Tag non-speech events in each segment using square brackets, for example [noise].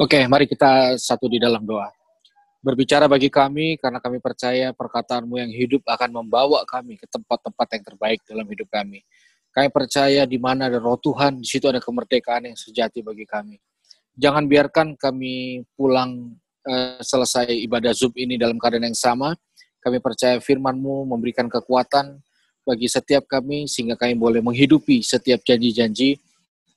Oke, mari kita satu di dalam doa. Berbicara bagi kami karena kami percaya perkataanmu yang hidup akan membawa kami ke tempat-tempat yang terbaik dalam hidup kami. Kami percaya di mana ada roh Tuhan, di situ ada kemerdekaan yang sejati bagi kami. Jangan biarkan kami pulang uh, selesai ibadah Zoom ini dalam keadaan yang sama. Kami percaya firman-Mu memberikan kekuatan bagi setiap kami sehingga kami boleh menghidupi setiap janji-janji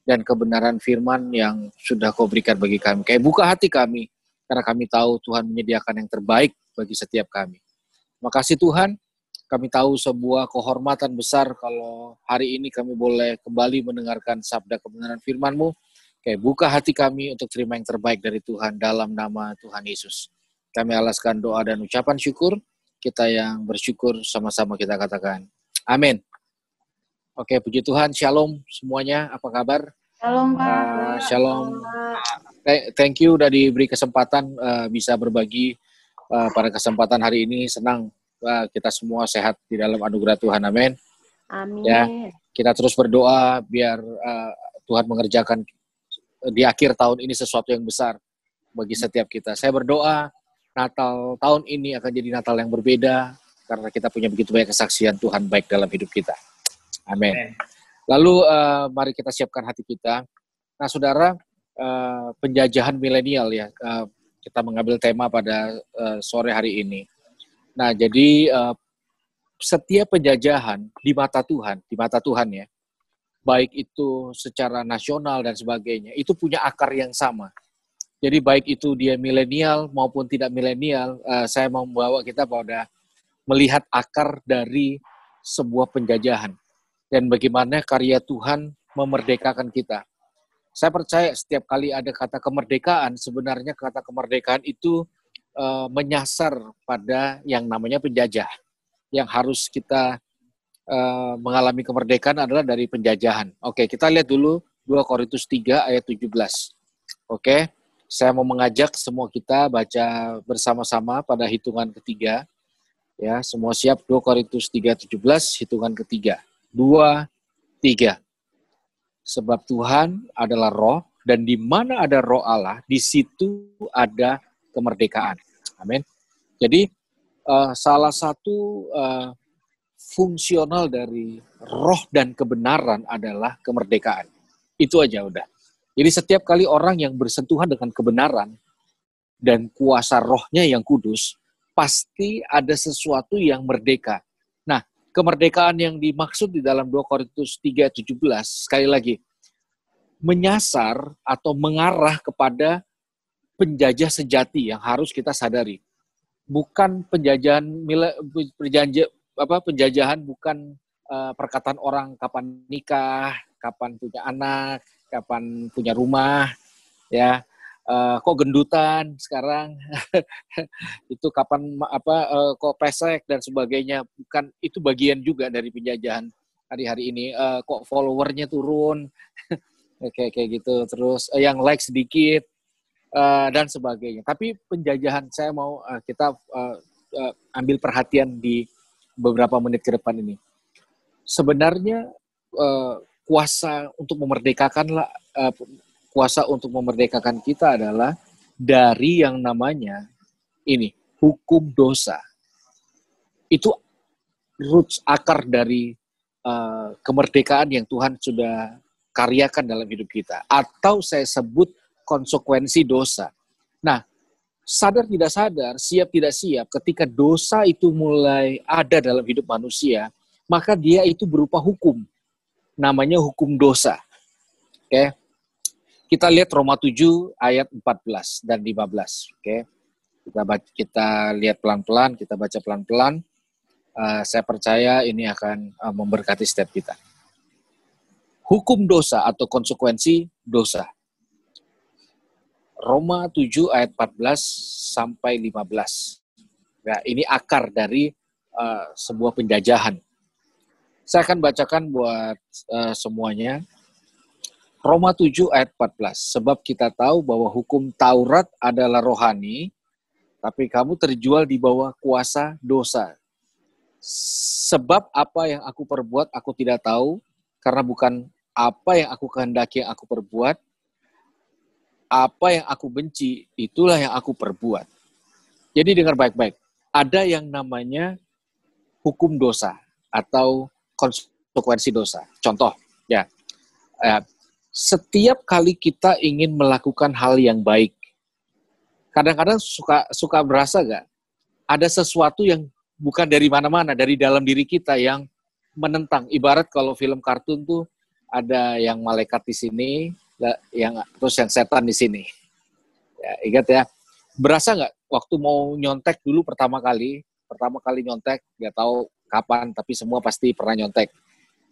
dan kebenaran firman yang sudah kau berikan bagi kami. Kayak buka hati kami karena kami tahu Tuhan menyediakan yang terbaik bagi setiap kami. Terima kasih Tuhan, kami tahu sebuah kehormatan besar kalau hari ini kami boleh kembali mendengarkan sabda kebenaran firman-Mu. Kayak buka hati kami untuk terima yang terbaik dari Tuhan dalam nama Tuhan Yesus. Kami alaskan doa dan ucapan syukur. Kita yang bersyukur sama-sama kita katakan. Amin. Oke, puji Tuhan. Shalom semuanya. Apa kabar? Shalom, Pak. Uh, shalom. Thank you udah diberi kesempatan uh, bisa berbagi uh, pada kesempatan hari ini. Senang uh, kita semua sehat di dalam anugerah Tuhan. Amin. Amin. Ya, kita terus berdoa biar uh, Tuhan mengerjakan di akhir tahun ini sesuatu yang besar bagi setiap kita. Saya berdoa Natal tahun ini akan jadi Natal yang berbeda karena kita punya begitu banyak kesaksian Tuhan baik dalam hidup kita. Amin. Lalu uh, mari kita siapkan hati kita. Nah, saudara, uh, penjajahan milenial ya. Uh, kita mengambil tema pada uh, sore hari ini. Nah, jadi uh, setiap penjajahan di mata Tuhan, di mata Tuhan ya, baik itu secara nasional dan sebagainya, itu punya akar yang sama. Jadi baik itu dia milenial maupun tidak milenial, uh, saya mau membawa kita pada melihat akar dari sebuah penjajahan dan bagaimana karya Tuhan memerdekakan kita saya percaya setiap kali ada kata kemerdekaan, sebenarnya kata kemerdekaan itu uh, menyasar pada yang namanya penjajah. Yang harus kita uh, mengalami kemerdekaan adalah dari penjajahan. Oke, kita lihat dulu 2 Korintus 3 ayat 17. Oke, saya mau mengajak semua kita baca bersama-sama pada hitungan ketiga. Ya, semua siap 2 Korintus 3 17 hitungan ketiga. 2 3. Sebab Tuhan adalah roh, dan di mana ada roh Allah, di situ ada kemerdekaan. Amin. Jadi uh, salah satu uh, fungsional dari roh dan kebenaran adalah kemerdekaan. Itu aja udah. Jadi setiap kali orang yang bersentuhan dengan kebenaran dan kuasa rohnya yang kudus, pasti ada sesuatu yang merdeka kemerdekaan yang dimaksud di dalam 2 Korintus 3:17 sekali lagi menyasar atau mengarah kepada penjajah sejati yang harus kita sadari. Bukan penjajahan penjajah apa penjajahan bukan uh, perkataan orang kapan nikah, kapan punya anak, kapan punya rumah, ya uh, kok gendutan sekarang? [laughs] Itu kapan apa uh, kok pesek dan sebagainya. Bukan itu bagian juga dari penjajahan hari-hari ini. Uh, kok followernya turun? [laughs] Kayak kayak gitu. Terus uh, yang like sedikit uh, dan sebagainya. Tapi penjajahan saya mau uh, kita uh, uh, ambil perhatian di beberapa menit ke depan ini. Sebenarnya uh, kuasa untuk memerdekakan uh, kuasa untuk memerdekakan kita adalah dari yang namanya ini hukum dosa. Itu roots akar dari uh, kemerdekaan yang Tuhan sudah karyakan dalam hidup kita atau saya sebut konsekuensi dosa. Nah, sadar tidak sadar, siap tidak siap ketika dosa itu mulai ada dalam hidup manusia, maka dia itu berupa hukum. Namanya hukum dosa. Oke. Okay? Kita lihat Roma 7 ayat 14 dan 15. Oke. Kita baca, kita lihat pelan-pelan, kita baca pelan-pelan. Uh, saya percaya ini akan uh, memberkati setiap kita. Hukum dosa atau konsekuensi dosa. Roma 7 ayat 14 sampai 15. Ya, ini akar dari uh, sebuah penjajahan. Saya akan bacakan buat uh, semuanya Roma 7 ayat 14. Sebab kita tahu bahwa hukum Taurat adalah rohani, tapi kamu terjual di bawah kuasa dosa. Sebab apa yang aku perbuat aku tidak tahu, karena bukan apa yang aku kehendaki yang aku perbuat, apa yang aku benci, itulah yang aku perbuat. Jadi dengar baik-baik. Ada yang namanya hukum dosa atau konsekuensi dosa. Contoh, ya, eh, setiap kali kita ingin melakukan hal yang baik, kadang-kadang suka suka berasa gak ada sesuatu yang bukan dari mana-mana, dari dalam diri kita yang menentang. Ibarat kalau film kartun tuh ada yang malaikat di sini, yang terus yang setan di sini. Ya, ingat ya. Berasa nggak waktu mau nyontek dulu pertama kali, pertama kali nyontek, nggak tahu kapan, tapi semua pasti pernah nyontek.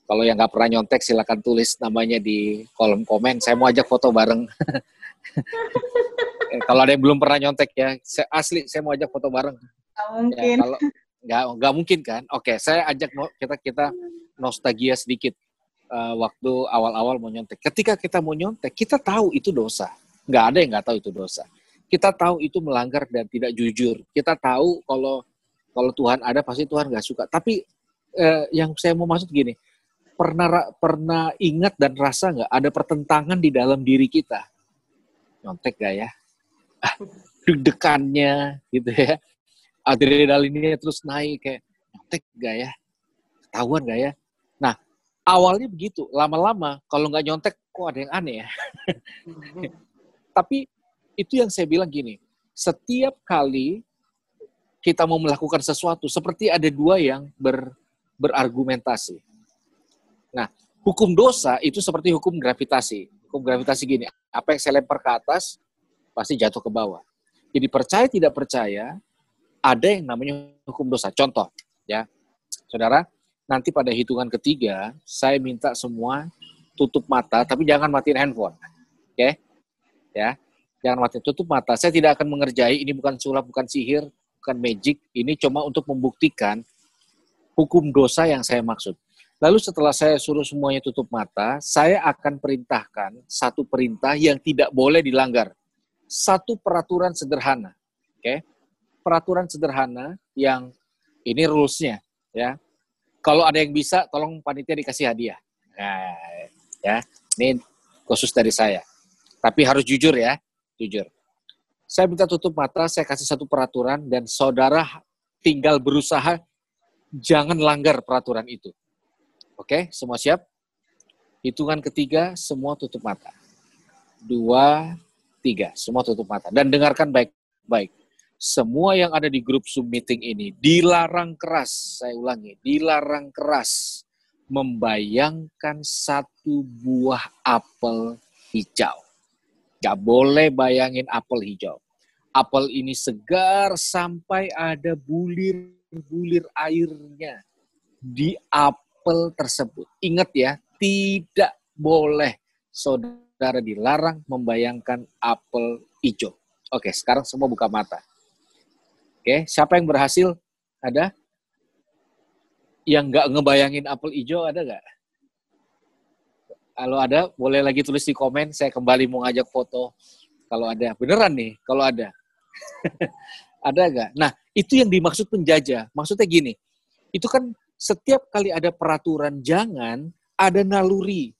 Kalau yang nggak pernah nyontek, silakan tulis namanya di kolom komen. Saya mau ajak foto bareng. [laughs] kalau ada yang belum pernah nyontek ya, saya, asli saya mau ajak foto bareng. Gak mungkin. Ya, kalau nggak nggak mungkin kan? Oke, saya ajak kita kita nostalgia sedikit uh, waktu awal-awal mau nyontek. Ketika kita mau nyontek, kita tahu itu dosa. Nggak ada yang nggak tahu itu dosa. Kita tahu itu melanggar dan tidak jujur. Kita tahu kalau kalau Tuhan ada pasti Tuhan nggak suka. Tapi uh, yang saya mau maksud gini, pernah pernah ingat dan rasa nggak ada pertentangan di dalam diri kita? Nyontek gak ya? [laughs] Deg-degannya gitu ya. Adrenalinnya terus naik kayak nyontek gak ya? Ketahuan gak ya? awalnya begitu, lama-lama kalau nggak nyontek kok ada yang aneh ya. [laughs] Tapi itu yang saya bilang gini, setiap kali kita mau melakukan sesuatu, seperti ada dua yang ber, berargumentasi. Nah, hukum dosa itu seperti hukum gravitasi. Hukum gravitasi gini, apa yang saya lempar ke atas, pasti jatuh ke bawah. Jadi percaya tidak percaya, ada yang namanya hukum dosa. Contoh, ya, saudara, nanti pada hitungan ketiga, saya minta semua tutup mata, tapi jangan matiin handphone. Oke? Okay? Ya. Jangan matiin tutup mata. Saya tidak akan mengerjai, ini bukan sulap, bukan sihir, bukan magic. Ini cuma untuk membuktikan hukum dosa yang saya maksud. Lalu setelah saya suruh semuanya tutup mata, saya akan perintahkan satu perintah yang tidak boleh dilanggar. Satu peraturan sederhana. Oke? Okay? Peraturan sederhana yang ini rules-nya, ya kalau ada yang bisa, tolong panitia dikasih hadiah. Nah, ya, ini khusus dari saya. Tapi harus jujur ya, jujur. Saya minta tutup mata, saya kasih satu peraturan, dan saudara tinggal berusaha jangan langgar peraturan itu. Oke, semua siap? Hitungan ketiga, semua tutup mata. Dua, tiga, semua tutup mata. Dan dengarkan baik-baik semua yang ada di grup Zoom meeting ini dilarang keras, saya ulangi, dilarang keras membayangkan satu buah apel hijau. Gak boleh bayangin apel hijau. Apel ini segar sampai ada bulir-bulir airnya di apel tersebut. Ingat ya, tidak boleh saudara dilarang membayangkan apel hijau. Oke, sekarang semua buka mata. Oke, siapa yang berhasil? Ada? Yang nggak ngebayangin apel hijau ada nggak? Kalau ada, boleh lagi tulis di komen. Saya kembali mau ngajak foto. Kalau ada, beneran nih. Kalau ada, [laughs] ada nggak? Nah, itu yang dimaksud penjajah. Maksudnya gini, itu kan setiap kali ada peraturan jangan, ada naluri.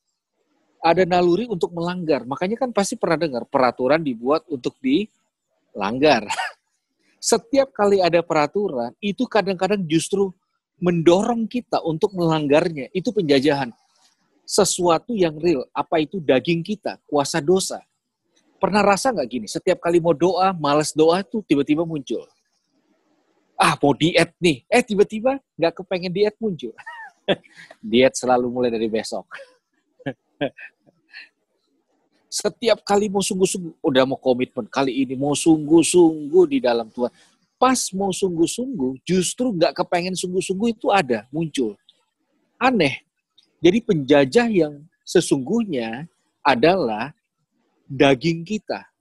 Ada naluri untuk melanggar. Makanya kan pasti pernah dengar peraturan dibuat untuk dilanggar. [laughs] setiap kali ada peraturan, itu kadang-kadang justru mendorong kita untuk melanggarnya. Itu penjajahan. Sesuatu yang real, apa itu daging kita, kuasa dosa. Pernah rasa nggak gini, setiap kali mau doa, males doa tuh tiba-tiba muncul. Ah, mau diet nih. Eh, tiba-tiba nggak kepengen diet muncul. [laughs] diet selalu mulai dari besok. [laughs] Setiap kali mau sungguh-sungguh, udah mau komitmen kali ini mau sungguh-sungguh di dalam Tuhan. Pas mau sungguh-sungguh, justru nggak kepengen sungguh-sungguh itu ada, muncul. Aneh. Jadi penjajah yang sesungguhnya adalah daging kita,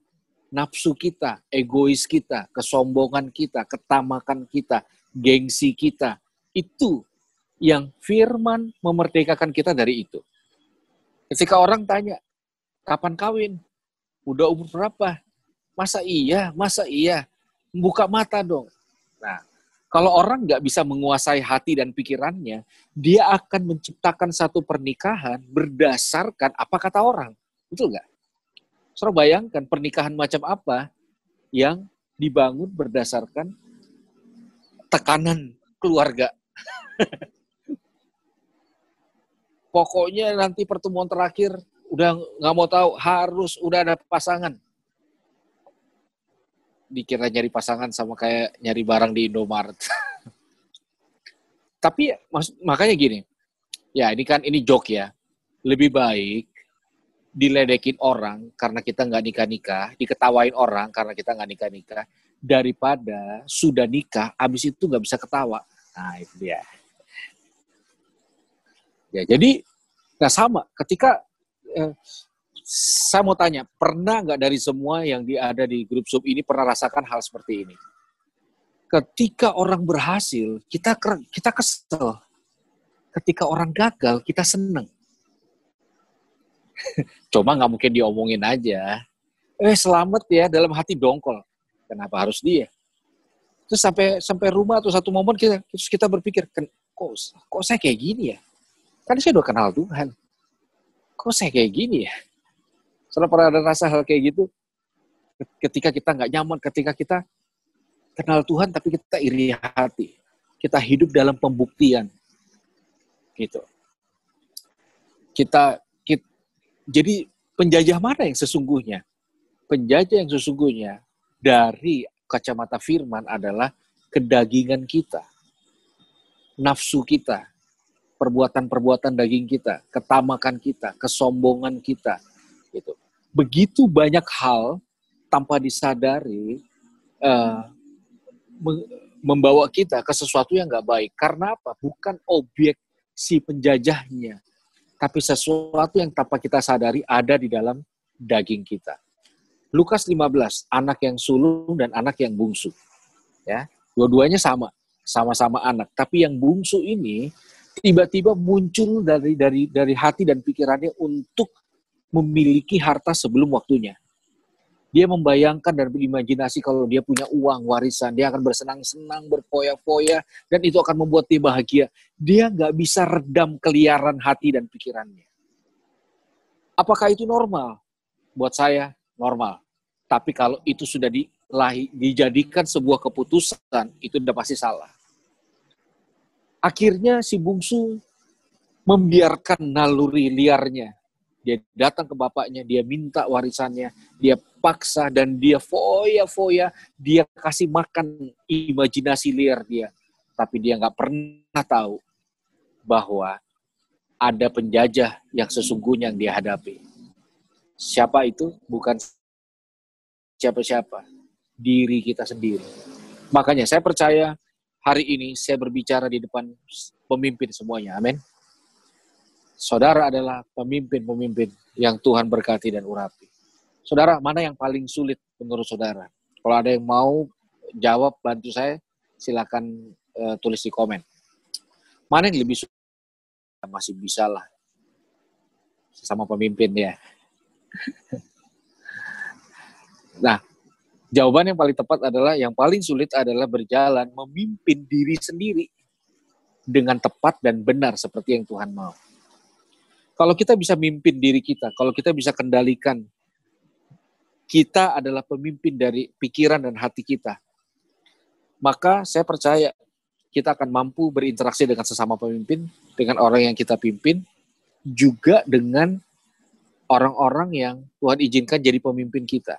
nafsu kita, egois kita, kesombongan kita, ketamakan kita, gengsi kita. Itu yang firman memerdekakan kita dari itu. Ketika orang tanya, Kapan kawin? Udah umur berapa? Masa iya? Masa iya? Buka mata dong. Nah, kalau orang nggak bisa menguasai hati dan pikirannya, dia akan menciptakan satu pernikahan berdasarkan apa kata orang. Betul nggak? Saudara bayangkan pernikahan macam apa yang dibangun berdasarkan tekanan keluarga. [laughs] Pokoknya nanti pertemuan terakhir udah nggak mau tahu harus udah ada pasangan. Dikira nyari pasangan sama kayak nyari barang di Indomaret. [laughs] Tapi makanya gini, ya ini kan ini joke ya. Lebih baik diledekin orang karena kita nggak nikah-nikah, diketawain orang karena kita nggak nikah-nikah, daripada sudah nikah, abis itu nggak bisa ketawa. Nah itu dia. Ya jadi, nah sama. Ketika eh, saya mau tanya, pernah nggak dari semua yang ada di grup sub ini pernah rasakan hal seperti ini? Ketika orang berhasil, kita kita kesel. Ketika orang gagal, kita seneng Cuma nggak mungkin diomongin aja. Eh selamat ya dalam hati dongkol. Kenapa harus dia? Terus sampai sampai rumah atau satu momen kita terus kita berpikir, kok kok saya kayak gini ya? Kan saya udah kenal Tuhan. Kok saya kayak gini ya? Soalnya pernah ada rasa hal kayak gitu. Ketika kita nggak nyaman, ketika kita kenal Tuhan tapi kita iri hati. Kita hidup dalam pembuktian. Gitu. Kita jadi penjajah mana yang sesungguhnya? Penjajah yang sesungguhnya dari kacamata firman adalah kedagingan kita, nafsu kita, perbuatan-perbuatan daging kita, ketamakan kita, kesombongan kita. Gitu. Begitu banyak hal tanpa disadari uh, membawa kita ke sesuatu yang nggak baik. Karena apa? Bukan objek si penjajahnya, tapi sesuatu yang tanpa kita sadari ada di dalam daging kita. Lukas 15, anak yang sulung dan anak yang bungsu. Ya, dua-duanya sama, sama-sama anak. Tapi yang bungsu ini tiba-tiba muncul dari dari dari hati dan pikirannya untuk memiliki harta sebelum waktunya. Dia membayangkan dan berimajinasi kalau dia punya uang warisan, dia akan bersenang-senang, berfoya-foya, dan itu akan membuat dia bahagia. Dia nggak bisa redam keliaran hati dan pikirannya. Apakah itu normal? Buat saya, normal. Tapi kalau itu sudah dilahi, dijadikan sebuah keputusan, itu udah pasti salah. Akhirnya si bungsu membiarkan naluri liarnya dia datang ke bapaknya, dia minta warisannya, dia paksa dan dia foya-foya, dia kasih makan imajinasi liar dia. Tapi dia nggak pernah tahu bahwa ada penjajah yang sesungguhnya yang dia hadapi. Siapa itu? Bukan siapa-siapa. Diri kita sendiri. Makanya saya percaya hari ini saya berbicara di depan pemimpin semuanya. Amin. Saudara adalah pemimpin-pemimpin yang Tuhan berkati dan urapi. Saudara, mana yang paling sulit menurut saudara? Kalau ada yang mau jawab, bantu saya, silakan uh, tulis di komen. Mana yang lebih sulit? Masih bisa lah. Sama pemimpin ya. [laughs] nah, jawaban yang paling tepat adalah yang paling sulit adalah berjalan memimpin diri sendiri dengan tepat dan benar seperti yang Tuhan mau. Kalau kita bisa mimpin diri kita, kalau kita bisa kendalikan, kita adalah pemimpin dari pikiran dan hati kita. Maka saya percaya kita akan mampu berinteraksi dengan sesama pemimpin, dengan orang yang kita pimpin, juga dengan orang-orang yang Tuhan izinkan jadi pemimpin kita.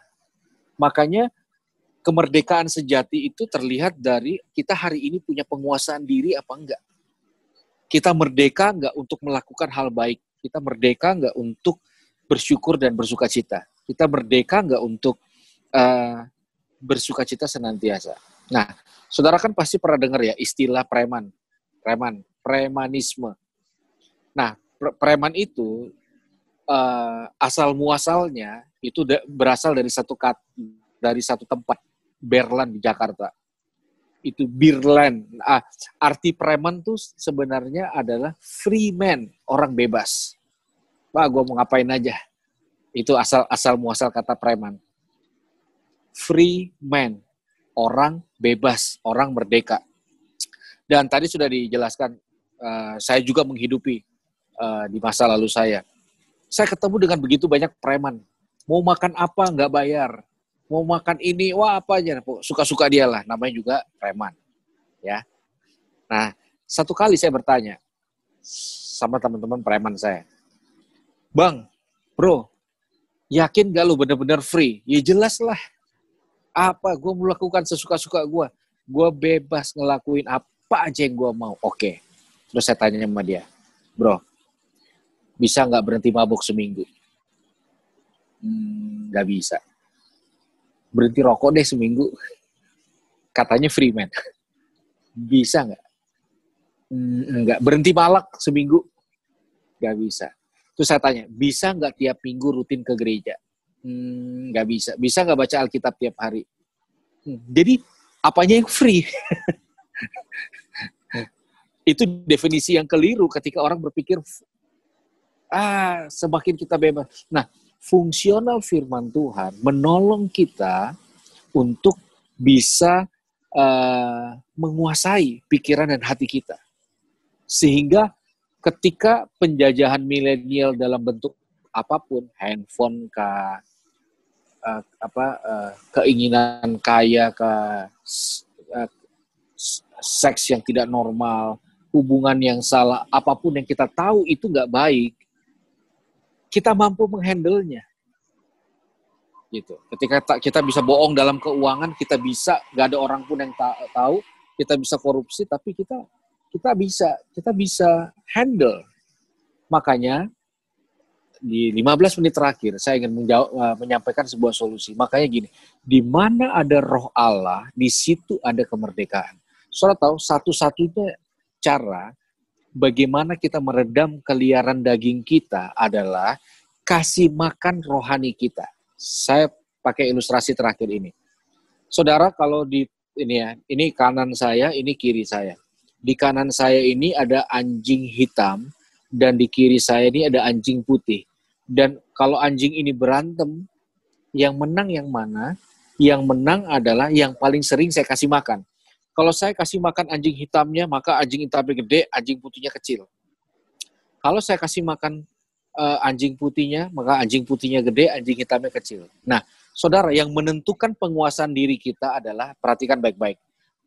Makanya kemerdekaan sejati itu terlihat dari kita hari ini punya penguasaan diri apa enggak. Kita merdeka enggak untuk melakukan hal baik kita merdeka nggak untuk bersyukur dan bersuka cita? Kita merdeka nggak untuk uh, bersuka cita senantiasa? Nah, saudara kan pasti pernah dengar ya istilah preman, preman, premanisme. Nah, preman itu uh, asal muasalnya itu berasal dari satu kat, dari satu tempat Berlan di Jakarta itu Birland. Ah, arti preman tuh sebenarnya adalah free man, orang bebas. Pak, gue mau ngapain aja. Itu asal asal muasal kata preman. Free man, orang bebas, orang merdeka. Dan tadi sudah dijelaskan, uh, saya juga menghidupi uh, di masa lalu saya. Saya ketemu dengan begitu banyak preman. Mau makan apa nggak bayar. Mau makan ini, wah apa aja. Suka-suka dia lah. Namanya juga preman. Ya. Nah, satu kali saya bertanya sama teman-teman preman saya. Bang, bro, yakin gak lu bener-bener free? Ya jelas lah. Apa, gue melakukan sesuka-suka gue. Gue bebas ngelakuin apa aja yang gue mau. Oke. Terus saya tanya sama dia, bro, bisa nggak berhenti mabuk seminggu? Hmm, hmm, bisa. Berhenti rokok deh seminggu. Katanya free man. Bisa nggak? Enggak. Berhenti malak seminggu? Nggak bisa. Terus saya tanya, bisa nggak tiap minggu rutin ke gereja? Hmm, nggak bisa. Bisa nggak baca Alkitab tiap hari? Hmm, jadi apanya yang free? [laughs] itu definisi yang keliru ketika orang berpikir ah semakin kita bebas. Nah, fungsional firman Tuhan menolong kita untuk bisa uh, menguasai pikiran dan hati kita. Sehingga ketika penjajahan milenial dalam bentuk apa pun, handphone ke uh, apa uh, keinginan kaya ke uh, seks yang tidak normal, hubungan yang salah, apa pun yang kita tahu itu nggak baik, kita mampu menghandlenya. Gitu. Ketika kita bisa bohong dalam keuangan, kita bisa nggak ada orang pun yang tahu, kita bisa korupsi, tapi kita kita bisa kita bisa handle. Makanya di 15 menit terakhir saya ingin menjawab, uh, menyampaikan sebuah solusi. Makanya gini, di mana ada roh Allah, di situ ada kemerdekaan. Saudara tahu satu-satunya cara bagaimana kita meredam keliaran daging kita adalah kasih makan rohani kita. Saya pakai ilustrasi terakhir ini. Saudara kalau di ini ya, ini kanan saya, ini kiri saya. Di kanan saya ini ada anjing hitam dan di kiri saya ini ada anjing putih. Dan kalau anjing ini berantem, yang menang yang mana? Yang menang adalah yang paling sering saya kasih makan. Kalau saya kasih makan anjing hitamnya, maka anjing hitamnya gede, anjing putihnya kecil. Kalau saya kasih makan uh, anjing putihnya, maka anjing putihnya gede, anjing hitamnya kecil. Nah, saudara, yang menentukan penguasaan diri kita adalah, perhatikan baik-baik,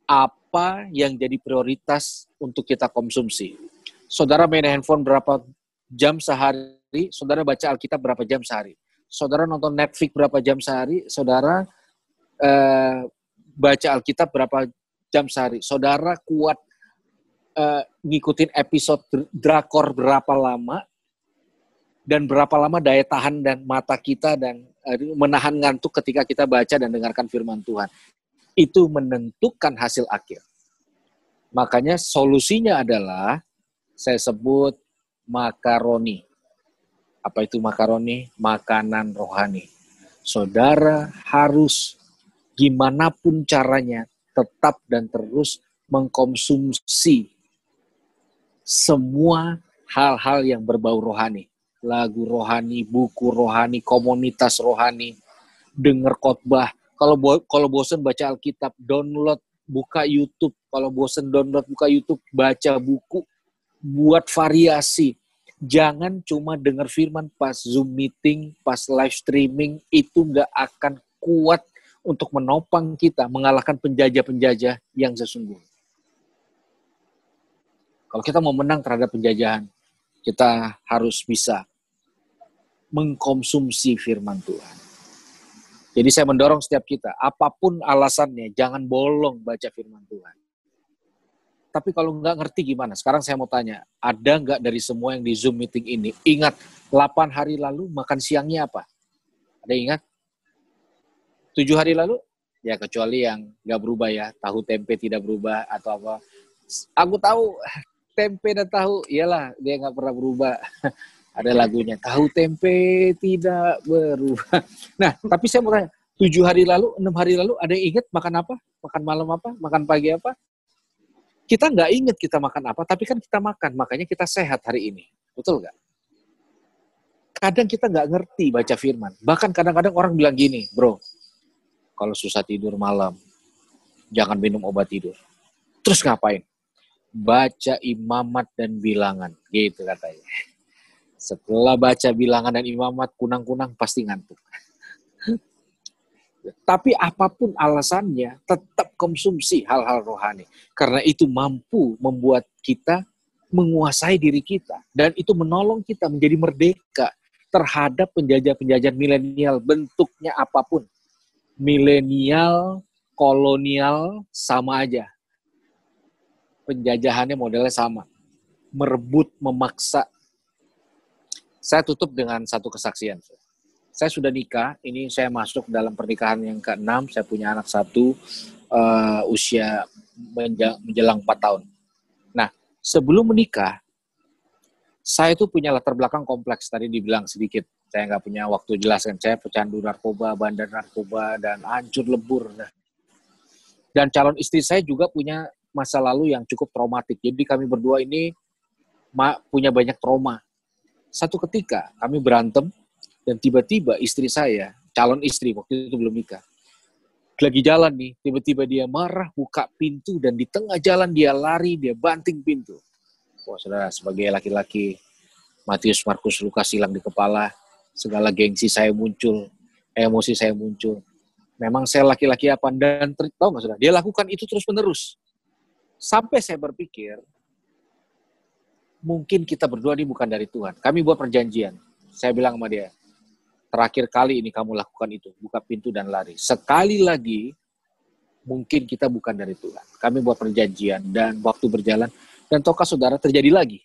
apa yang jadi prioritas untuk kita konsumsi. Saudara main handphone berapa jam sehari, saudara baca Alkitab berapa jam sehari. Saudara nonton Netflix berapa jam sehari, saudara uh, baca Alkitab berapa jam sehari. Saudara kuat uh, ngikutin episode drakor berapa lama dan berapa lama daya tahan dan mata kita dan uh, menahan ngantuk ketika kita baca dan dengarkan firman Tuhan. Itu menentukan hasil akhir. Makanya solusinya adalah saya sebut makaroni. Apa itu makaroni? Makanan rohani. Saudara harus gimana pun caranya tetap dan terus mengkonsumsi semua hal-hal yang berbau rohani. Lagu rohani, buku rohani, komunitas rohani, dengar khotbah. Kalau bo kalau bosan baca Alkitab, download, buka YouTube. Kalau bosan download, buka YouTube, baca buku, buat variasi. Jangan cuma dengar firman pas Zoom meeting, pas live streaming, itu nggak akan kuat untuk menopang kita mengalahkan penjajah-penjajah yang sesungguhnya. Kalau kita mau menang terhadap penjajahan, kita harus bisa mengkonsumsi firman Tuhan. Jadi saya mendorong setiap kita, apa pun alasannya, jangan bolong baca firman Tuhan. Tapi kalau nggak ngerti gimana? Sekarang saya mau tanya, ada nggak dari semua yang di Zoom meeting ini, ingat 8 hari lalu makan siangnya apa? Ada ingat? Tujuh hari lalu? Ya kecuali yang nggak berubah ya. Tahu tempe tidak berubah atau apa. Aku tahu [laughs] tempe dan tahu iyalah dia nggak pernah berubah. [laughs] Ada lagunya tahu tempe tidak berubah. [laughs] Nah tapi saya mau tanya tujuh hari lalu enam hari lalu ada yang ingat makan apa? Makan malam apa? Makan pagi apa? Kita nggak ingat kita makan apa tapi kan kita makan makanya kita sehat hari ini. Betul nggak? Kadang kita nggak ngerti baca firman. Bahkan kadang-kadang orang bilang gini bro kalau susah tidur malam, jangan minum obat tidur. Terus ngapain? Baca imamat dan bilangan, gitu katanya. Setelah baca bilangan dan imamat, kunang-kunang pasti ngantuk. Tapi apa pun alasannya, tetap konsumsi hal-hal rohani. Karena itu mampu membuat kita menguasai diri kita. Dan itu menolong kita menjadi merdeka terhadap penjajah-penjajah milenial bentuknya apa pun. Milenial, kolonial, sama aja. Penjajahannya modelnya sama. Merebut, memaksa. Saya tutup dengan satu kesaksian saya sudah nikah, ini saya masuk dalam pernikahan yang ke-6, saya punya anak satu, uh, usia menjelang 4 tahun. Nah, sebelum menikah, saya itu punya latar belakang kompleks, tadi dibilang sedikit. Saya nggak punya waktu jelaskan, saya pecandu narkoba, bandar narkoba, dan hancur lebur. Dan calon istri saya juga punya masa lalu yang cukup traumatik. Jadi kami berdua ini punya banyak trauma. Satu ketika kami berantem, dan tiba-tiba istri saya, calon istri waktu itu belum nikah, lagi jalan nih, tiba-tiba dia marah, buka pintu, dan di tengah jalan dia lari, dia banting pintu. Wah, saudara, sebagai laki-laki, Matius, Markus, Lukas hilang di kepala, segala gengsi saya muncul, emosi saya muncul. Memang saya laki-laki apa? Dan tahu nggak saudara, dia lakukan itu terus-menerus. Sampai saya berpikir, mungkin kita berdua ini bukan dari Tuhan. Kami buat perjanjian. Saya bilang sama dia, terakhir kali ini kamu lakukan itu, buka pintu dan lari. Sekali lagi, mungkin kita bukan dari Tuhan. Kami buat perjanjian dan waktu berjalan, dan toka saudara terjadi lagi.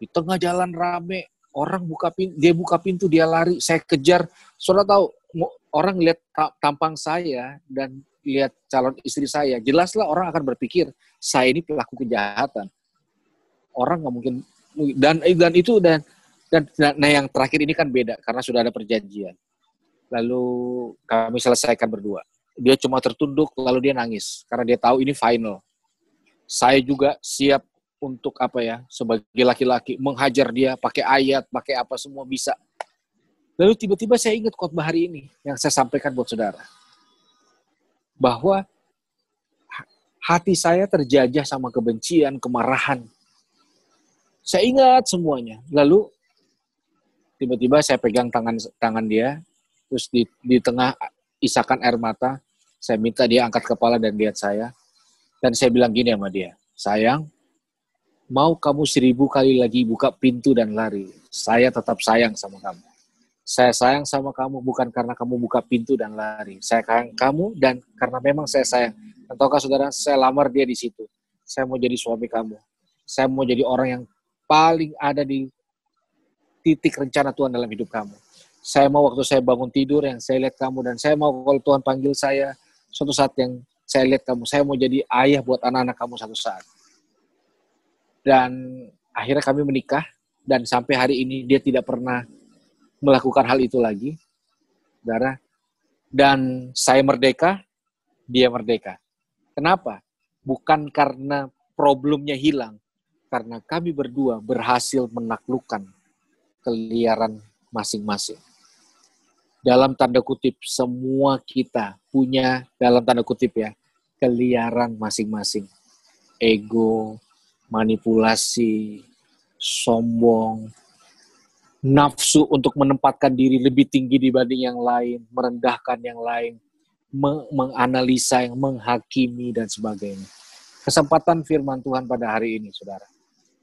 Di tengah jalan rame, orang buka pintu, dia buka pintu, dia lari, saya kejar. Saudara tahu, orang lihat tampang saya dan lihat calon istri saya, jelaslah orang akan berpikir, saya ini pelaku kejahatan. Orang nggak mungkin, dan dan itu dan dan nah yang terakhir ini kan beda karena sudah ada perjanjian. Lalu kami selesaikan berdua. Dia cuma tertunduk lalu dia nangis karena dia tahu ini final. Saya juga siap untuk apa ya sebagai laki-laki menghajar dia pakai ayat, pakai apa semua bisa. Lalu tiba-tiba saya ingat khotbah hari ini yang saya sampaikan buat saudara. Bahwa hati saya terjajah sama kebencian, kemarahan. Saya ingat semuanya. Lalu tiba-tiba saya pegang tangan tangan dia terus di di tengah isakan air mata saya minta dia angkat kepala dan lihat saya dan saya bilang gini sama dia sayang mau kamu seribu kali lagi buka pintu dan lari saya tetap sayang sama kamu. Saya sayang sama kamu bukan karena kamu buka pintu dan lari. Saya sayang kamu dan karena memang saya sayang. Dan tahukah saudara saya lamar dia di situ. Saya mau jadi suami kamu. Saya mau jadi orang yang paling ada di titik rencana Tuhan dalam hidup kamu. Saya mau waktu saya bangun tidur yang saya lihat kamu dan saya mau kalau Tuhan panggil saya suatu saat yang saya lihat kamu, saya mau jadi ayah buat anak-anak kamu satu saat. Dan akhirnya kami menikah dan sampai hari ini dia tidak pernah melakukan hal itu lagi. Darah. Dan saya merdeka, dia merdeka. Kenapa? Bukan karena problemnya hilang, karena kami berdua berhasil menaklukkan keliaran masing-masing. Dalam tanda kutip, semua kita punya, dalam tanda kutip ya, keliaran masing-masing. Ego, manipulasi, sombong, nafsu untuk menempatkan diri lebih tinggi dibanding yang lain, merendahkan yang lain, menganalisa yang menghakimi dan sebagainya. Kesempatan firman Tuhan pada hari ini, saudara.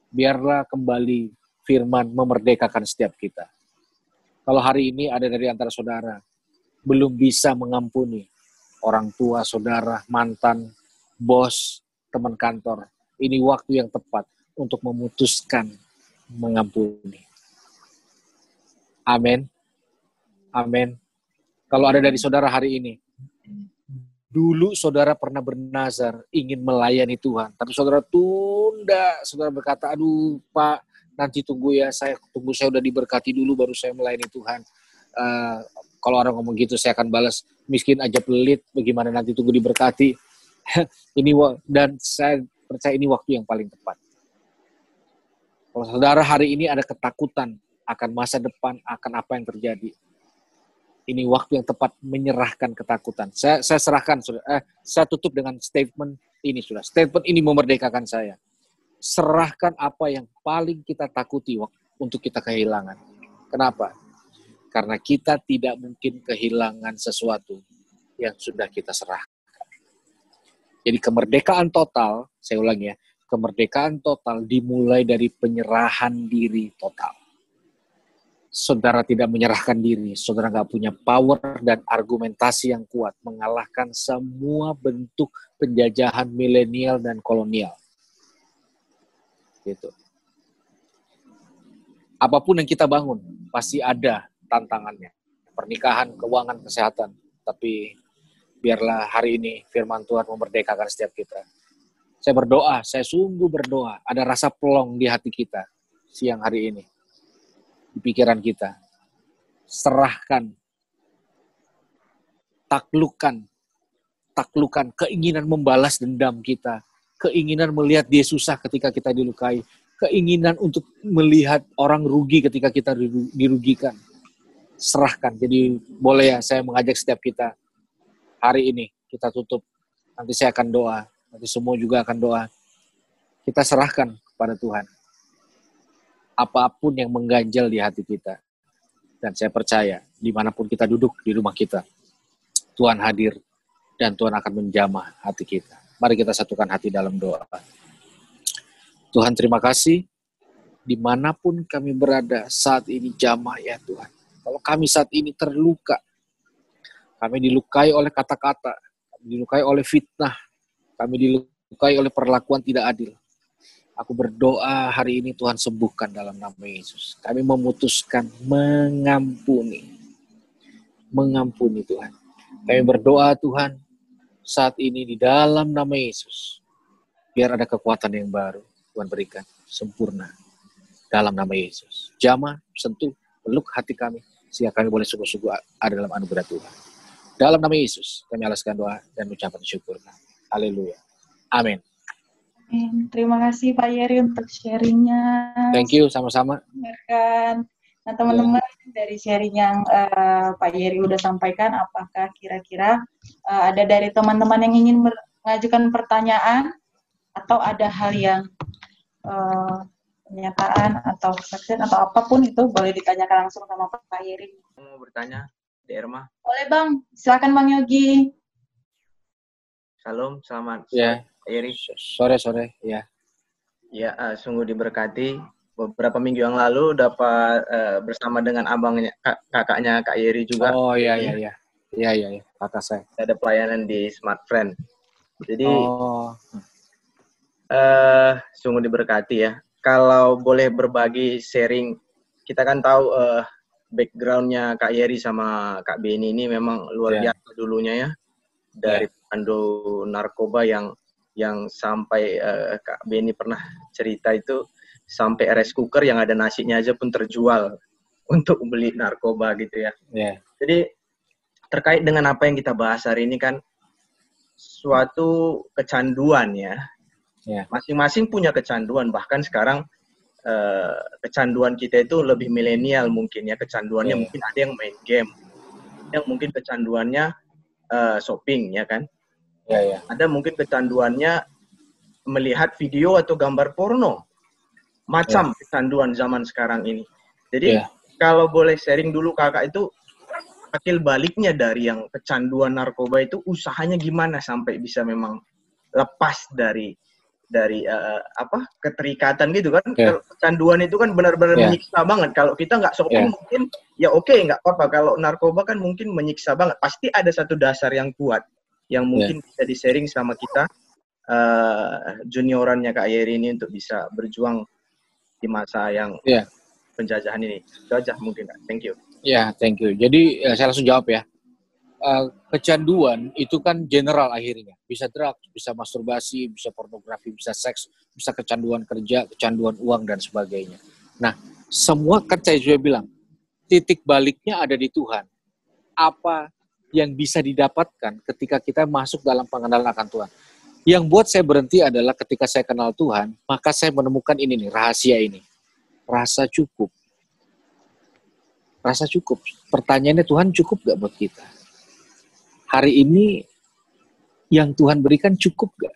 Biarlah kembali firman memerdekakan setiap kita. Kalau hari ini ada dari antara saudara belum bisa mengampuni orang tua, saudara, mantan, bos, teman kantor, ini waktu yang tepat untuk memutuskan mengampuni. Amin. Amin. Kalau ada dari saudara hari ini, dulu saudara pernah bernazar ingin melayani Tuhan, tapi saudara tunda, saudara berkata, aduh Pak, nanti tunggu ya saya tunggu saya udah diberkati dulu baru saya melayani Tuhan uh, kalau orang ngomong gitu saya akan balas miskin aja pelit bagaimana nanti tunggu diberkati [laughs] ini dan saya percaya ini waktu yang paling tepat kalau saudara hari ini ada ketakutan akan masa depan akan apa yang terjadi ini waktu yang tepat menyerahkan ketakutan saya saya serahkan sudah eh, saya tutup dengan statement ini sudah statement ini memerdekakan saya serahkan apa yang paling kita takuti untuk kita kehilangan. Kenapa? Karena kita tidak mungkin kehilangan sesuatu yang sudah kita serahkan. Jadi kemerdekaan total, saya ulangi ya, kemerdekaan total dimulai dari penyerahan diri total. Saudara tidak menyerahkan diri, saudara nggak punya power dan argumentasi yang kuat mengalahkan semua bentuk penjajahan milenial dan kolonial. Gitu. Apa pun yang kita bangun, pasti ada tantangannya. Pernikahan, keuangan, kesehatan. Tapi biarlah hari ini firman Tuhan memerdekakan setiap kita saya berdoa, saya sungguh berdoa. Ada rasa pelong di hati kita siang hari ini. Di pikiran kita. Serahkan. Taklukan. Taklukan keinginan membalas dendam kita. Keinginan melihat dia susah ketika kita dilukai. Keinginan untuk melihat orang rugi ketika kita dirugikan. Serahkan. Jadi boleh ya saya mengajak setiap kita hari ini kita tutup. Nanti saya akan doa Nanti semua juga akan doa. Kita serahkan kepada Tuhan. Apa pun yang mengganjal di hati kita. Dan saya percaya, di mana pun kita duduk di rumah kita, Tuhan hadir dan Tuhan akan menjamah hati kita. Mari kita satukan hati dalam doa. Tuhan terima kasih, di mana pun kami berada saat ini jamah ya Tuhan. Kalau kami saat ini terluka, kami dilukai oleh kata-kata, dilukai oleh fitnah, kami dilukai oleh perlakuan tidak adil. Aku berdoa hari ini Tuhan sembuhkan dalam nama Yesus. Kami memutuskan mengampuni. Mengampuni Tuhan. Kami berdoa Tuhan saat ini di dalam nama Yesus. Biar ada kekuatan yang baru Tuhan berikan. Sempurna. Dalam nama Yesus. Jama, sentuh, peluk hati kami. Sehingga kami boleh sungguh-sungguh ada dalam anugerah Tuhan. Dalam nama Yesus, kami alaskan doa dan ucapan syukur. Haleluya. Amin. Terima kasih Pak Yeri untuk sharingnya. Thank you, sama-sama. Nah teman-teman yeah. dari sharing yang uh, Pak Yeri udah sampaikan, apakah kira-kira uh, ada dari teman-teman yang ingin mengajukan pertanyaan atau ada hal yang uh, pernyataan atau kesaksian atau apa pun itu boleh ditanyakan langsung sama Pak Yeri. Mau bertanya, di Erma? Boleh Bang, silakan Bang Yogi. Salam, selamat ya. Iri. Sore sore, ya. Ya, uh, sungguh diberkati. Beberapa minggu yang lalu dapat uh, bersama dengan abangnya, kak, kakaknya Kak Yeri juga. Oh iya iya iya, iya iya iya, kakak saya. Ada pelayanan di Smart Friend. Jadi, oh. uh, sungguh diberkati ya. Kalau boleh berbagi sharing, kita kan tahu uh, backgroundnya Kak Yeri sama Kak Beni ini memang luar yeah. biasa dulunya ya. Dari yeah Ando narkoba yang yang sampai uh, Kak Beni pernah cerita itu sampai rice cooker yang ada nasinya aja pun terjual [laughs] untuk beli narkoba gitu ya. Yeah. Jadi terkait dengan apa yang kita bahas hari ini kan suatu kecanduan ya. Yeah. Masing-masing punya kecanduan bahkan sekarang uh, kecanduan kita itu lebih milenial mungkin ya kecanduannya yeah. mungkin ada yang main game, yang mungkin kecanduannya uh, shopping ya kan Ya, ya. Ada mungkin kecanduannya melihat video atau gambar porno. Macam ya. kecanduan zaman sekarang ini. Jadi ya. kalau boleh sharing dulu kakak itu akil baliknya dari yang kecanduan narkoba itu usahanya gimana sampai bisa memang lepas dari dari uh, apa keterikatan gitu kan yeah. kecanduan itu kan benar-benar yeah. menyiksa banget kalau kita nggak shopping yeah. mungkin ya oke okay, nggak apa-apa kalau narkoba kan mungkin menyiksa banget pasti ada satu dasar yang kuat yang ya. mungkin yeah. bisa di-sharing sama kita uh, juniorannya Kak Yeri ini untuk bisa berjuang di masa yang yeah. penjajahan ini. Itu aja mungkin Kak. Thank you. Ya, yeah, thank you. Jadi ya, saya langsung jawab ya. Uh, kecanduan itu kan general akhirnya. Bisa drugs, bisa masturbasi, bisa pornografi, bisa seks, bisa kecanduan kerja, kecanduan uang, dan sebagainya. Nah, semua kan saya juga bilang, titik baliknya ada di Tuhan. Apa yang bisa didapatkan ketika kita masuk dalam pengenalan akan Tuhan. Yang buat saya berhenti adalah ketika saya kenal Tuhan, maka saya menemukan ini nih, rahasia ini. Rasa cukup. Rasa cukup. Pertanyaannya Tuhan cukup gak buat kita? Hari ini yang Tuhan berikan cukup gak?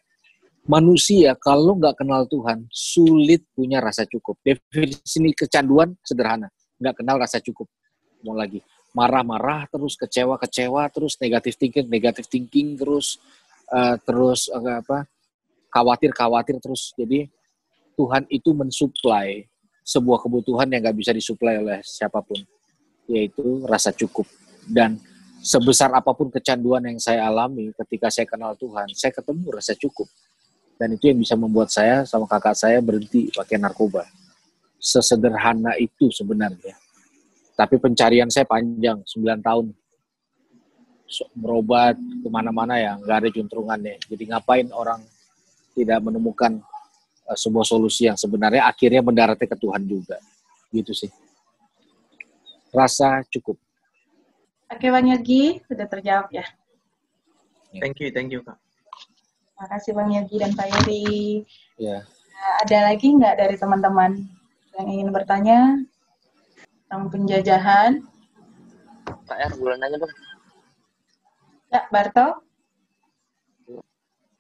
Manusia kalau nggak kenal Tuhan sulit punya rasa cukup. Definisi kecanduan sederhana, nggak kenal rasa cukup. Mau lagi marah-marah terus kecewa-kecewa terus negatif thinking negatif thinking terus uh, terus uh, apa khawatir-khawatir terus jadi Tuhan itu mensuplai sebuah kebutuhan yang nggak bisa disuplai oleh siapa pun yaitu rasa cukup dan sebesar apa pun kecanduan yang saya alami ketika saya kenal Tuhan saya ketemu rasa cukup. Dan itu yang bisa membuat saya sama kakak saya berhenti pakai narkoba. Sesederhana itu sebenarnya. Tapi pencarian saya panjang 9 tahun. So, berobat ke mana-mana ya nggak ada juntrungannya. Jadi ngapain orang tidak menemukan uh, sebuah solusi yang sebenarnya akhirnya mendaratnya ke Tuhan juga. Gitu sih. Rasa cukup Oke Bang Yogi, sudah terjawab ya. Thank you, thank you Kak. Terima kasih Bang Yogi dan Pak Yeri. Ya. Ada lagi nggak dari teman-teman yang ingin bertanya tentang penjajahan? Pak R, boleh nanya dong. Ya, Barto.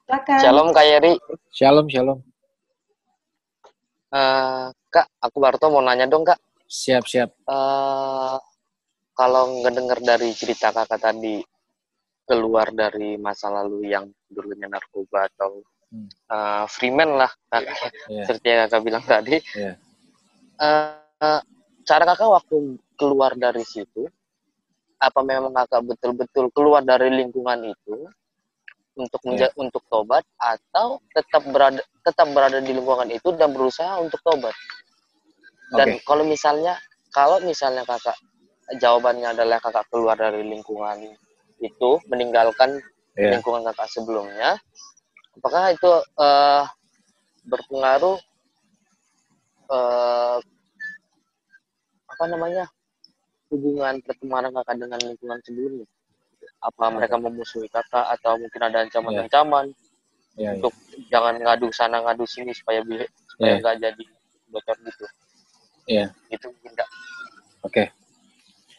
Silakan. Shalom Kak Yeri. Shalom, shalom. Uh, Kak, aku Barto mau nanya dong Kak. Siap, siap. Uh, kalau ngedenger dari cerita kakak tadi keluar dari masa lalu yang dulunya narkoba atau hmm. uh, freeman lah kakak yeah. [laughs] seperti yang kakak bilang tadi yeah. uh, uh, cara kakak waktu keluar dari situ apa memang kakak betul-betul keluar dari lingkungan itu untuk yeah. untuk tobat atau tetap berada tetap berada di lingkungan itu dan berusaha untuk tobat dan okay. kalau misalnya kalau misalnya kakak jawabannya adalah kakak keluar dari lingkungan itu meninggalkan yeah. lingkungan kakak sebelumnya apakah itu uh, berpengaruh uh, apa namanya hubungan pertemanan kakak dengan lingkungan sebelumnya apa mereka memusuhi kakak atau mungkin ada ancaman-ancaman yeah. yeah, untuk yeah. jangan ngadu sana ngadu sini supaya supaya nggak yeah. jadi bocor gitu Iya. Yeah. itu tidak oke okay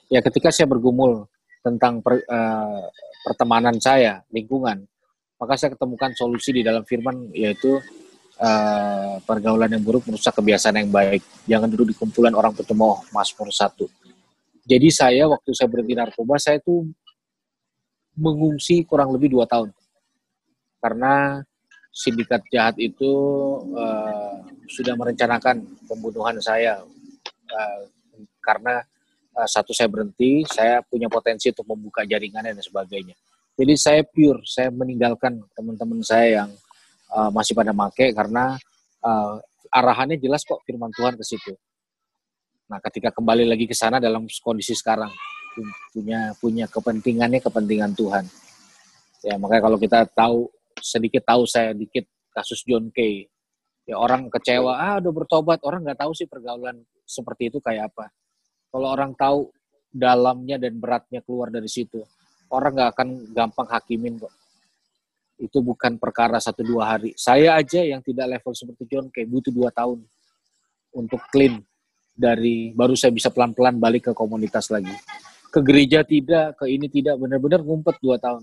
ya ketika saya bergumul tentang per, uh, pertemanan saya, lingkungan, maka saya ketemukan solusi di dalam firman yaitu uh, pergaulan yang buruk merusak kebiasaan yang baik. Jangan duduk di kumpulan orang bercemooh, Mazmur satu. Jadi saya waktu saya berhenti narkoba, saya itu mengungsi kurang lebih dua tahun. Karena sindikat jahat itu uh, sudah merencanakan pembunuhan saya. Uh, karena satu saya berhenti, saya punya potensi untuk membuka jaringan dan sebagainya. Jadi saya pure, saya meninggalkan teman-teman saya yang uh, masih pada make karena uh, arahannya jelas kok firman Tuhan ke situ. Nah, ketika kembali lagi ke sana dalam kondisi sekarang punya punya kepentingannya kepentingan Tuhan. Ya, makanya kalau kita tahu sedikit tahu saya dikit kasus John Kay. Ya orang kecewa, ah udah bertobat, orang nggak tahu sih pergaulan seperti itu kayak apa. Kalau orang tahu dalamnya dan beratnya keluar dari situ, orang nggak akan gampang hakimin kok. Itu bukan perkara satu dua hari. Saya aja yang tidak level seperti John kayak butuh dua tahun untuk clean dari baru saya bisa pelan-pelan balik ke komunitas lagi. Ke gereja tidak, ke ini tidak, benar-benar ngumpet dua tahun.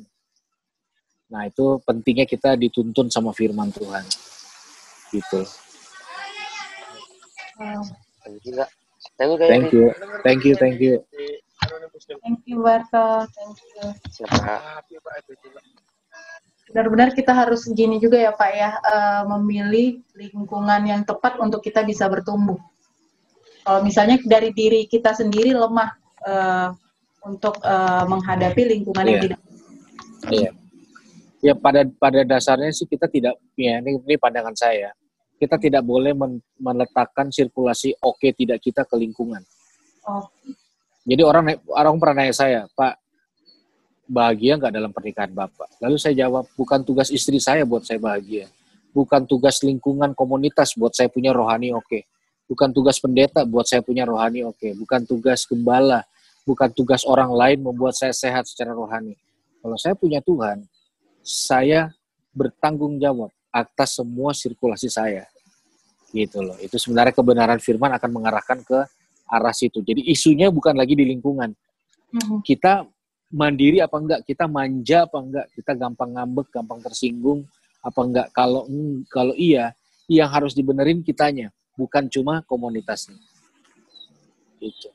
Nah itu pentingnya kita dituntun sama firman Tuhan. Gitu. Wow. Thank you, thank you, thank you, thank you. Thank you, Barto. Thank you. Benar-benar kita harus gini juga ya Pak ya, uh, memilih lingkungan yang tepat untuk kita bisa bertumbuh. Kalau misalnya dari diri kita sendiri lemah uh, untuk uh, menghadapi lingkungan yeah. yang iya. tidak. Iya. Yeah. Ya pada pada dasarnya sih kita tidak ya ini, ini pandangan saya kita tidak boleh men meletakkan sirkulasi oke okay, tidak kita ke lingkungan. Oh. Jadi orang orang pernah nanya saya, Pak, bahagia nggak dalam pernikahan Bapak? Lalu saya jawab, bukan tugas istri saya buat saya bahagia. Bukan tugas lingkungan komunitas buat saya punya rohani oke. Okay. Bukan tugas pendeta buat saya punya rohani oke. Okay. Bukan tugas gembala. Bukan tugas orang lain membuat saya sehat secara rohani. Kalau saya punya Tuhan, saya bertanggung jawab atas semua sirkulasi saya. Gitu loh. Itu sebenarnya kebenaran firman akan mengarahkan ke arah situ. Jadi isunya bukan lagi di lingkungan. Mm-hmm. Kita mandiri apa enggak, kita manja apa enggak, kita gampang ngambek, gampang tersinggung apa enggak. Kalau kalau iya, yang harus dibenerin kitanya, bukan cuma komunitasnya. Gitu.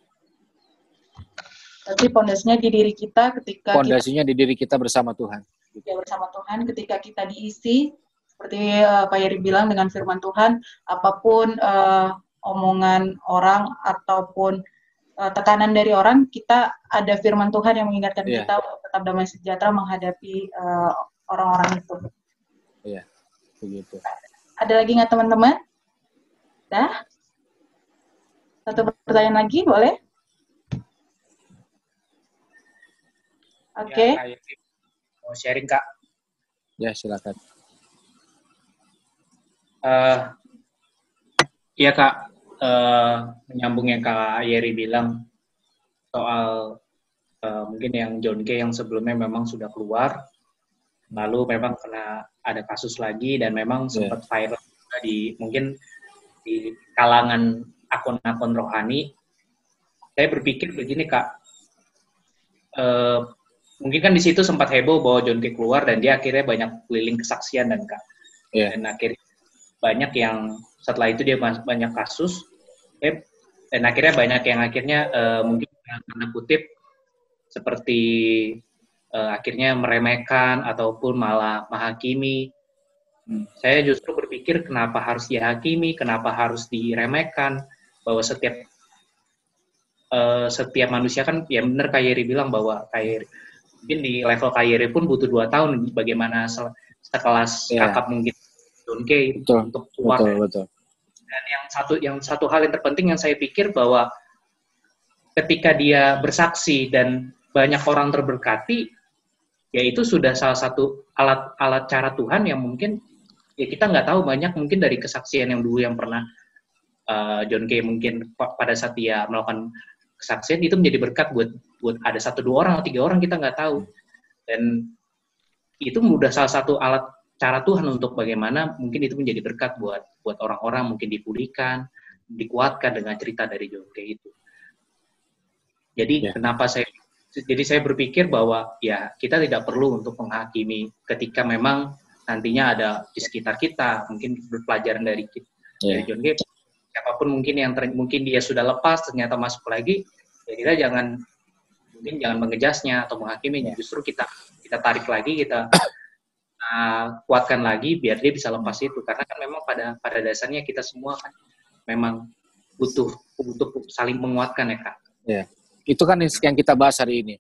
Tapi pondasinya di diri kita ketika pondasinya di diri kita bersama Tuhan. Ya bersama Tuhan ketika kita diisi seperti uh, Pak Yeri bilang dengan firman Tuhan, apa pun uh, omongan orang ataupun uh, tekanan dari orang, kita ada firman Tuhan yang mengingatkan yeah. kita tetap damai sejahtera menghadapi uh, orang-orang itu. Iya, yeah, begitu. Ada lagi nggak teman-teman? Dah? Satu pertanyaan lagi, boleh? Oke. Okay. Ya, mau sharing, Kak? Ya, silakan. Uh, iya, Kak uh, menyambung yang Kak Yeri bilang soal uh, mungkin yang John K yang sebelumnya memang sudah keluar, lalu memang kena ada kasus lagi dan memang yeah. sempat viral juga di mungkin di kalangan akun-akun rohani. Saya berpikir begini kak, uh, mungkin kan di situ sempat heboh bahwa John K keluar dan dia akhirnya banyak keliling kesaksian dan kak, yeah. dan akhirnya banyak yang setelah itu dia banyak kasus eh, dan akhirnya banyak yang akhirnya uh, mungkin tanda kutip seperti uh, akhirnya meremehkan ataupun malah menghakimi hmm. saya justru berpikir kenapa harus dihakimi kenapa harus diremehkan bahwa setiap uh, setiap manusia kan ya benar Kayeri bilang bahwa Kayeri mungkin di level Kayeri pun butuh dua tahun bagaimana sekelas yeah. kakak mungkin Don Kay untuk keluar betul, betul. Dan yang satu yang satu hal yang terpenting yang saya pikir bahwa ketika dia bersaksi dan banyak orang terberkati, ya itu sudah salah satu alat alat cara Tuhan yang mungkin ya kita nggak tahu banyak mungkin dari kesaksian yang dulu yang pernah uh, John Kay mungkin pada saat dia melakukan kesaksian itu menjadi berkat buat buat ada satu dua orang atau tiga orang kita nggak tahu dan itu mudah salah satu alat cara Tuhan untuk bagaimana mungkin itu menjadi berkat buat buat orang-orang mungkin dipulihkan, dikuatkan dengan cerita dari John Kay itu. Jadi ya. kenapa saya jadi saya berpikir bahwa ya kita tidak perlu untuk menghakimi ketika memang nantinya ada di sekitar kita mungkin berpelajaran dari ya. dari John Kay siapa pun mungkin yang ter, mungkin dia sudah lepas ternyata masuk lagi ya kita jangan mungkin jangan mengejasnya atau menghakiminya justru kita kita tarik lagi kita kuatkan lagi biar dia bisa lepas itu karena kan memang pada pada dasarnya kita semua kan memang butuh butuh saling menguatkan ya kak. Ya, itu kan yang kita bahas hari ini.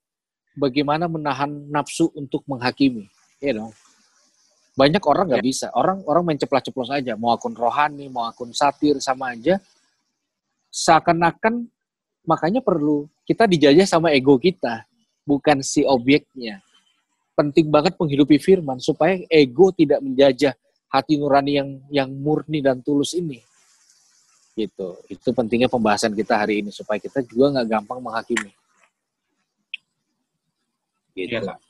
Bagaimana menahan nafsu untuk menghakimi, ya dong. Banyak orang nggak ya. bisa. Orang orang main ceplos-ceplos aja. Mau akun rohani, mau akun satir sama aja. Seakan-akan makanya perlu kita dijajah sama ego kita, bukan si objeknya penting banget menghidupi firman supaya ego tidak menjajah hati nurani yang yang murni dan tulus ini. Gitu. Itu pentingnya pembahasan kita hari ini supaya kita juga nggak gampang menghakimi. Gitu. Ya, Kak.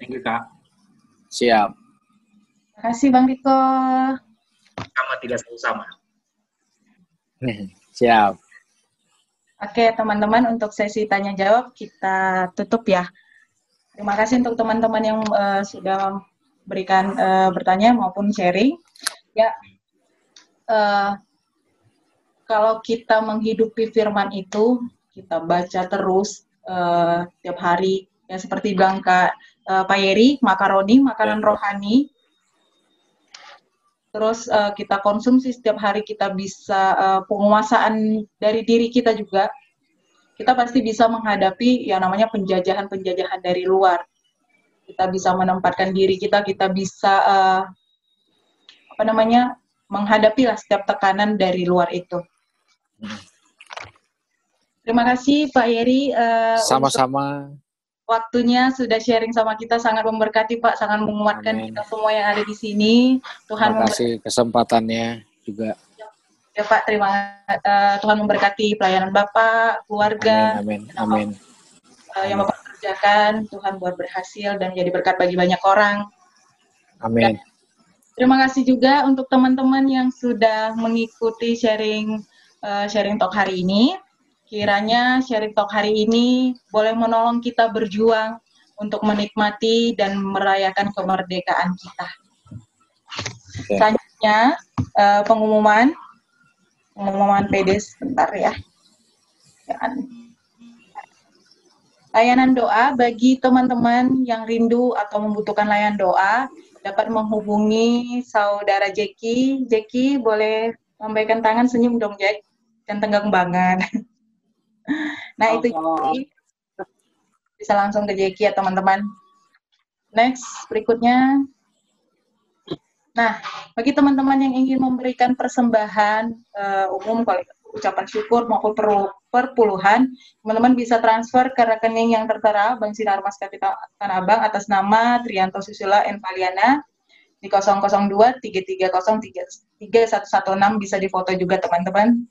Thank you, Kak. Siap. Terima kasih, Bang Riko. Sama tidak sama. [laughs] Siap. Oke, teman-teman, untuk sesi tanya jawab kita tutup ya. Terima kasih untuk teman-teman yang uh, sudah berikan uh, bertanya maupun sharing. Ya, uh, kalau kita menghidupi firman itu, kita baca terus uh, tiap hari, ya seperti bilang Kak uh, Pak Yeri, makaroni, makanan ya. rohani. Terus uh, kita konsumsi setiap hari, kita bisa uh, penguasaan dari diri kita juga kita pasti bisa menghadapi yang namanya penjajahan-penjajahan dari luar. Kita bisa menempatkan diri kita, kita bisa uh, apa namanya menghadapi lah setiap tekanan dari luar itu. Terima kasih Pak Yeri. Uh, Sama-sama. Waktunya sudah sharing sama kita sangat memberkati Pak, sangat menguatkan Amin. kita semua yang ada di sini. Tuhan Terima kasih kesempatannya juga. Ya Pak, terima uh, Tuhan memberkati pelayanan Bapak, keluarga, amin, amin, amin. Uh, yang Bapak kerjakan, Tuhan buat berhasil dan jadi berkat bagi banyak orang. Amin. Dan terima kasih juga untuk teman-teman yang sudah mengikuti sharing uh, sharing talk hari ini. Kiranya sharing talk hari ini boleh menolong kita berjuang untuk menikmati dan merayakan kemerdekaan kita. Okay. Selanjutnya uh, pengumuman pengumuman PD sebentar ya. ya layanan doa bagi teman-teman yang rindu atau membutuhkan layanan doa dapat menghubungi saudara Jeki. Jeki boleh memberikan tangan senyum dong Jack dan tenggang banget. [laughs] nah itu Jeki. bisa langsung ke Jeki ya teman-teman. Next berikutnya. Nah bagi teman-teman yang ingin memberikan persembahan uh, umum ucapan syukur maupun per, perpuluhan, teman-teman bisa transfer ke rekening yang tertera Bank Sinar Mas Kapital Tanah Abang atas nama Trianto Susila N. Paliana di 002 330 3116 bisa difoto juga teman-teman.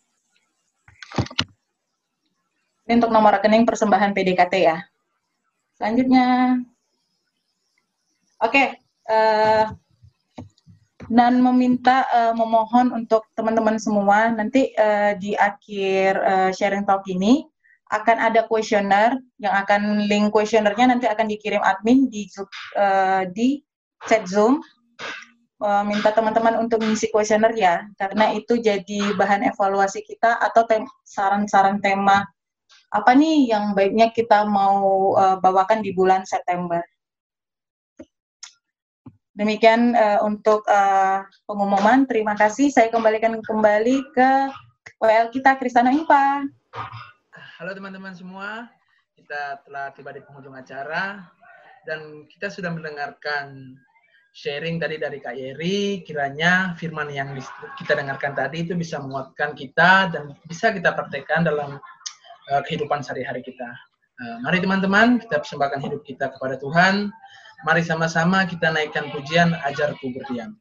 Ini untuk nomor rekening persembahan PDKT ya. Selanjutnya, oke, okay, uh, eh, dan meminta uh, memohon untuk teman-teman semua nanti uh, di akhir uh, sharing talk ini akan ada kuesioner yang akan link kuesionernya nanti akan dikirim admin di uh, di chat Zoom minta teman-teman untuk mengisi kuesioner ya karena itu jadi bahan evaluasi kita atau saran-saran tem tema apa nih yang baiknya kita mau uh, bawakan di bulan September. Demikian uh, untuk uh, pengumuman. Terima kasih. Saya kembalikan kembali ke WL kita, Kristana Impa. Halo teman-teman semua. Kita telah tiba di penghujung acara dan kita sudah mendengarkan sharing tadi dari Kak Yeri. Kiranya firman yang kita dengarkan tadi itu bisa menguatkan kita dan bisa kita praktekkan dalam uh, kehidupan sehari-hari kita. Uh, mari teman-teman, kita persembahkan hidup kita kepada Tuhan Mari sama-sama kita naikkan pujian Ajarku Berdiam.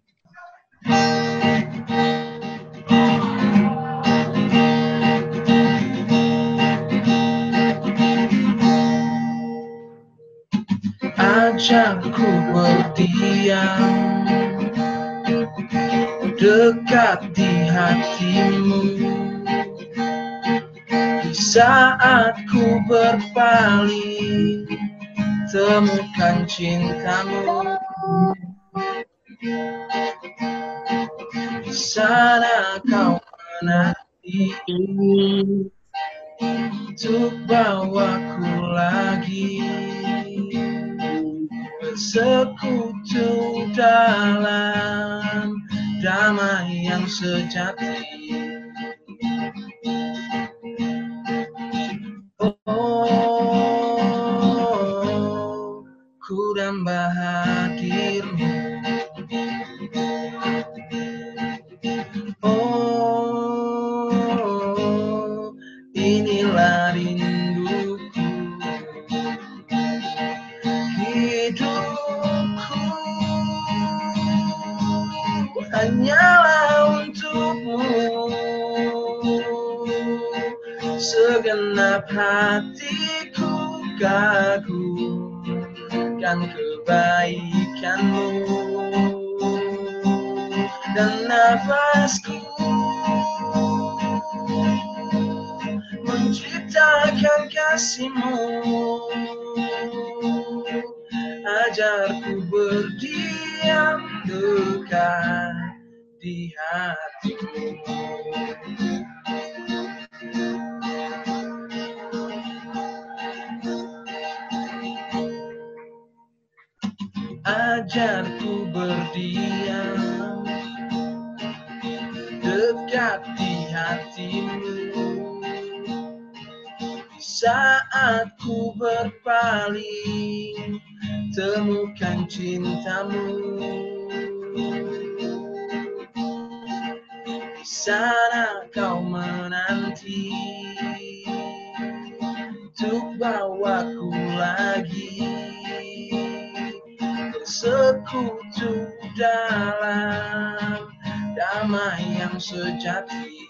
Ajarku berdiam dekat di hatimu di saat ku berpaling temukan cintamu. Di sana kau menanti. Untuk bawaku lagi. Bersekutu dalam damai yang sejati untuk bawaku lagi sekutu dalam damai yang sejati.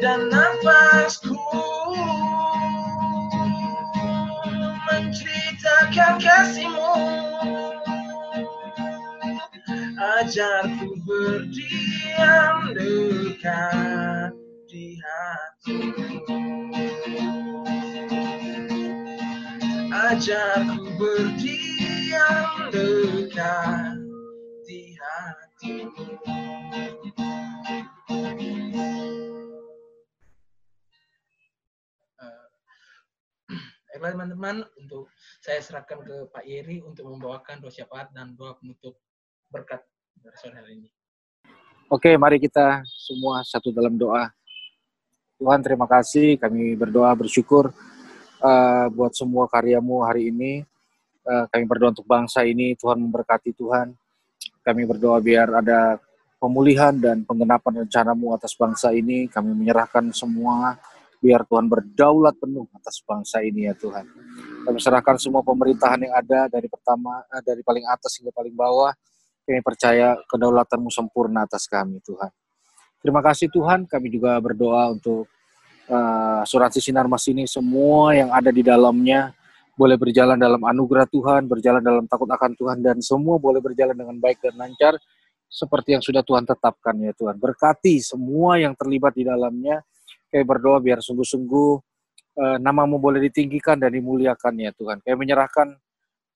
Dan nafasku. Menceritakan kasihmu. Ajarku berdiam dekat di hatimu. Ajarku berdiam dekat Baiklah teman-teman, untuk saya serahkan ke Pak Yeri untuk membawakan doa syafaat dan doa penutup berkat dari hari ini. Oke, mari kita semua satu dalam doa. Tuhan terima kasih, kami berdoa bersyukur uh, buat semua karyamu hari ini. Uh, kami berdoa untuk bangsa ini, Tuhan memberkati Tuhan. Kami berdoa biar ada pemulihan dan penggenapan rencanamu atas bangsa ini. Kami menyerahkan semua biar Tuhan berdaulat penuh atas bangsa ini ya Tuhan. Kami serahkan semua pemerintahan yang ada dari pertama eh, dari paling atas hingga paling bawah. Kami percaya kedaulatanmu sempurna atas kami Tuhan. Terima kasih Tuhan, kami juga berdoa untuk uh, asuransi Sinar Mas ini semua yang ada di dalamnya boleh berjalan dalam anugerah Tuhan, berjalan dalam takut akan Tuhan dan semua boleh berjalan dengan baik dan lancar seperti yang sudah Tuhan tetapkan ya Tuhan. Berkati semua yang terlibat di dalamnya Kayak berdoa biar sungguh-sungguh uh, namamu boleh ditinggikan dan dimuliakan ya Tuhan. Kayak menyerahkan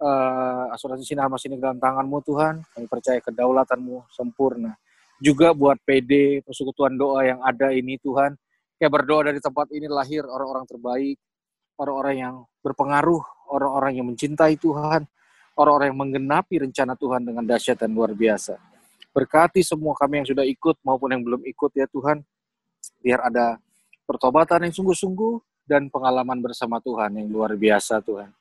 uh, asuransi sinar mas ini dalam tanganmu Tuhan. Kami percaya kedaulatanmu sempurna. Juga buat PD, persekutuan doa yang ada ini Tuhan. Kayak berdoa dari tempat ini lahir orang-orang terbaik, orang-orang yang berpengaruh, orang-orang yang mencintai Tuhan, orang-orang yang menggenapi rencana Tuhan dengan dahsyat dan luar biasa. Berkati semua kami yang sudah ikut maupun yang belum ikut ya Tuhan, biar ada pertobatan yang sungguh-sungguh, dan pengalaman bersama Tuhan yang luar biasa Tuhan.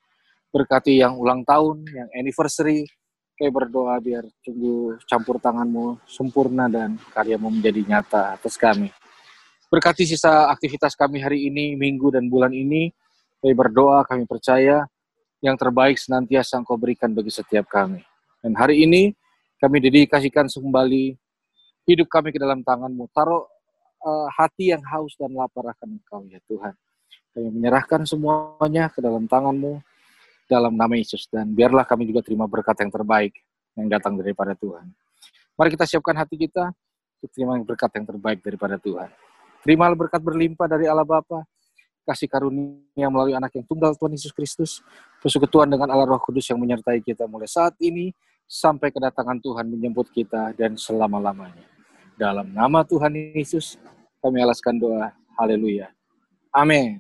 Berkati yang ulang tahun, yang anniversary, kayak berdoa biar tunggu campur tanganmu sempurna dan karyamu menjadi nyata atas kami. Berkati sisa aktivitas kami hari ini, minggu dan bulan ini, kami berdoa, kami percaya yang terbaik senantiasa engkau berikan bagi setiap kami. Dan hari ini kami dedikasikan kembali hidup kami ke dalam tanganmu. Taruh uh, hati yang haus dan lapar akan Engkau ya Tuhan. Kami menyerahkan semuanya ke dalam tanganmu dalam nama Yesus dan biarlah kami juga terima berkat yang terbaik yang datang daripada Tuhan. Mari kita siapkan hati kita untuk terima berkat yang terbaik daripada Tuhan. Terima berkat berlimpah dari Allah Bapa, kasih karunia melalui anak yang tunggal Tuhan Yesus Kristus, persekutuan dengan Allah Roh Kudus yang menyertai kita mulai saat ini sampai kedatangan Tuhan menjemput kita dan selama-lamanya. Dalam nama Tuhan Yesus, kami alaskan doa. Haleluya. Amin.